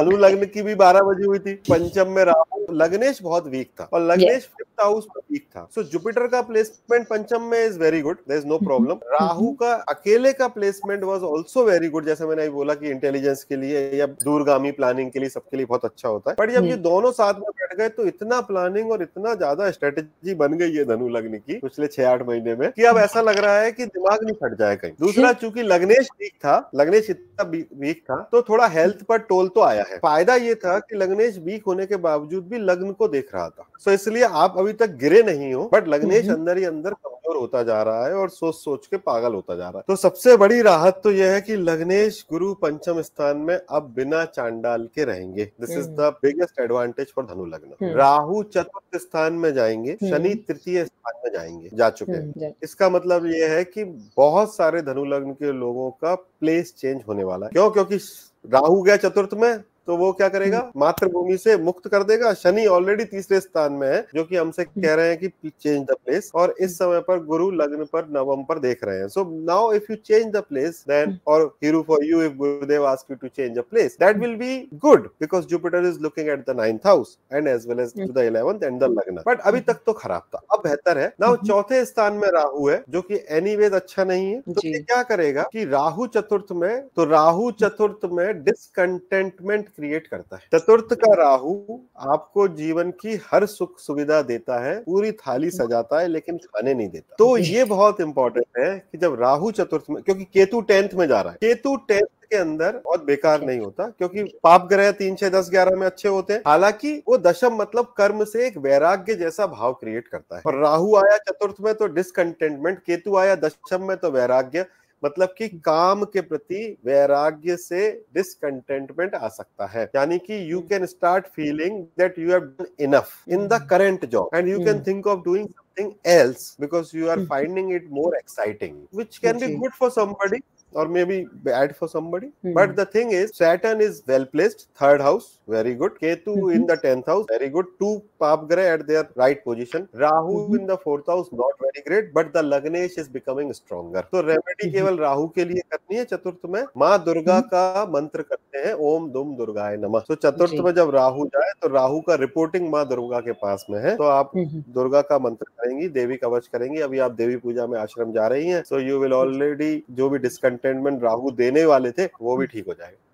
धनु लग्न की भी बारह बजे हुई थी। पंचम में राहु लग्नेश बहुत वीक था। और लग्नेश फिफ्थ हाउस वीक था। सो जुपिटर का प्लेसमेंट पंचम में is very good there is no problem Rahu का अकेले का placement was also very good जैसे मैंने बोला कि इंटेलिजेंस के लिए या दूरगामी प्लानिंग के लिए सबके लिए बहुत अच्छा होता है। बट जब ये दोनों साथ में बैठ गए तो इतना प्लानिंग और इतना ज़्यादा स्ट्रेटेजी बन गई है धनु लग्न की पिछले छह आठ महीने में कि अब ऐसा लग रहा है कि दिमाग नहीं फट जाए कहीं। दूसरा चूँकि लग्नेश वीक था लग्नेश इतना वीक था तो थोड़ा हेल्थ पर टोल तो आया है। फ़ायदा ये था कि लग्नेश वीक होने के बावजूद भी लग्न को देख रहा था। सो इसलिए आप अभी तक गिरे नहीं हो बट लग्नेश अंदर ही अंदर कमज़ोर होता जा रहा है और सोच सोच के पागल होता जा रहा है। तो सबसे बड़ी राहत तो यह है कि लग्नेश गुरु पंचम स्थान में अब बिना चांडाल के रहेंगे। This is the biggest advantage for Dhanu lagna. Rahu चतुर्थ स्थान में जाएँगे शनि तृतीय स्थान में जाएँगे जा चुके हैं। इसका मतलब यह है कि बहुत सारे धनु लग्न के लोगों का प्लेस चेंज होने वाला है। क्यों? क्योंकि राहु गया चतुर्थ में तो वो क्या करेगा? हम्म। मातृभूमि से मुक्त कर देगा। शनि ऑलरेडी तीसरे स्थान में है जो कि हमसे हम्म। कह रहे हैं कि चेंज द प्लेस और इस समय पर गुरु लग्न पर नवम पर देख रहे हैं। So now if you change the place then और hero for you if Gurudev ask you to change the place that will be good because Jupiter is looking at the ninth house and as well as to the eleventh and the lagna but अभी तक तो खराब था। अब बेहतर है। Now hmm. चौथे स्थान में राहु है जो कि एनीवेज अच्छा नहीं है। तो क्या करेगा कि राहु चतुर्थ में तो राहु चतुर्थ में डिसकंटेंटमेंट क्रिएट करता है। चतुर्थ का राहु आपको जीवन की हर सुख सुविधा देता है पूरी थाली सजाता है लेकिन खाने नहीं देता। तो ये बहुत इंपॉर्टेंट है कि जब राहु चतुर्थ में क्योंकि केतु टेंथ में जा रहा है। केतु टेंथ के अंदर बहुत बेकार नहीं होता क्योंकि पाप ग्रह तीन छह दस ग्यारह में अच्छे होते हैं। हालाँकि वो दशम मतलब कर्म से एक वैराग्य जैसा भाव क्रिएट करता है। और राहु आया चतुर्थ में तो डिसकंटेंटमेंट केतु आया दशम में तो वैराग्य मतलब कि काम के प्रति वैराग्य से डिसकंटेंटमेंट आ सकता है। यानी कि you can start feeling that you have done enough in the current job and you can think of doing something else because you are finding it more exciting which can be good for somebody or maybe bad for somebody. Mm-hmm. But the thing is, Saturn is well placed, third house, very good. Ketu mm-hmm. in the tenth house, very good. Two Papgre at their right position. Rahu mm-hmm. in the fourth house, not very great, but the Lagnesh is becoming stronger. तो remedy केवल राहु के लिए करनी है चतुर्थ में माँ दुर्गा का मंत्र करते हैं ओम दुम दुर्गाय नमः तो चतुर्थ में जब राहु जाए तो राहु का रिपोर्टिंग माँ दुर्गा के पास में है तो आप दुर्गा का मंत्र करेंगी देवी कवच करेंगी अभी आप देवी पूजा में आश्रम जा रही हैं सो यू विल ऑलरेडी जो भी डिस्कंट कंटेनमेंट राहु देने वाले थे वो भी ठीक हो जाएगा।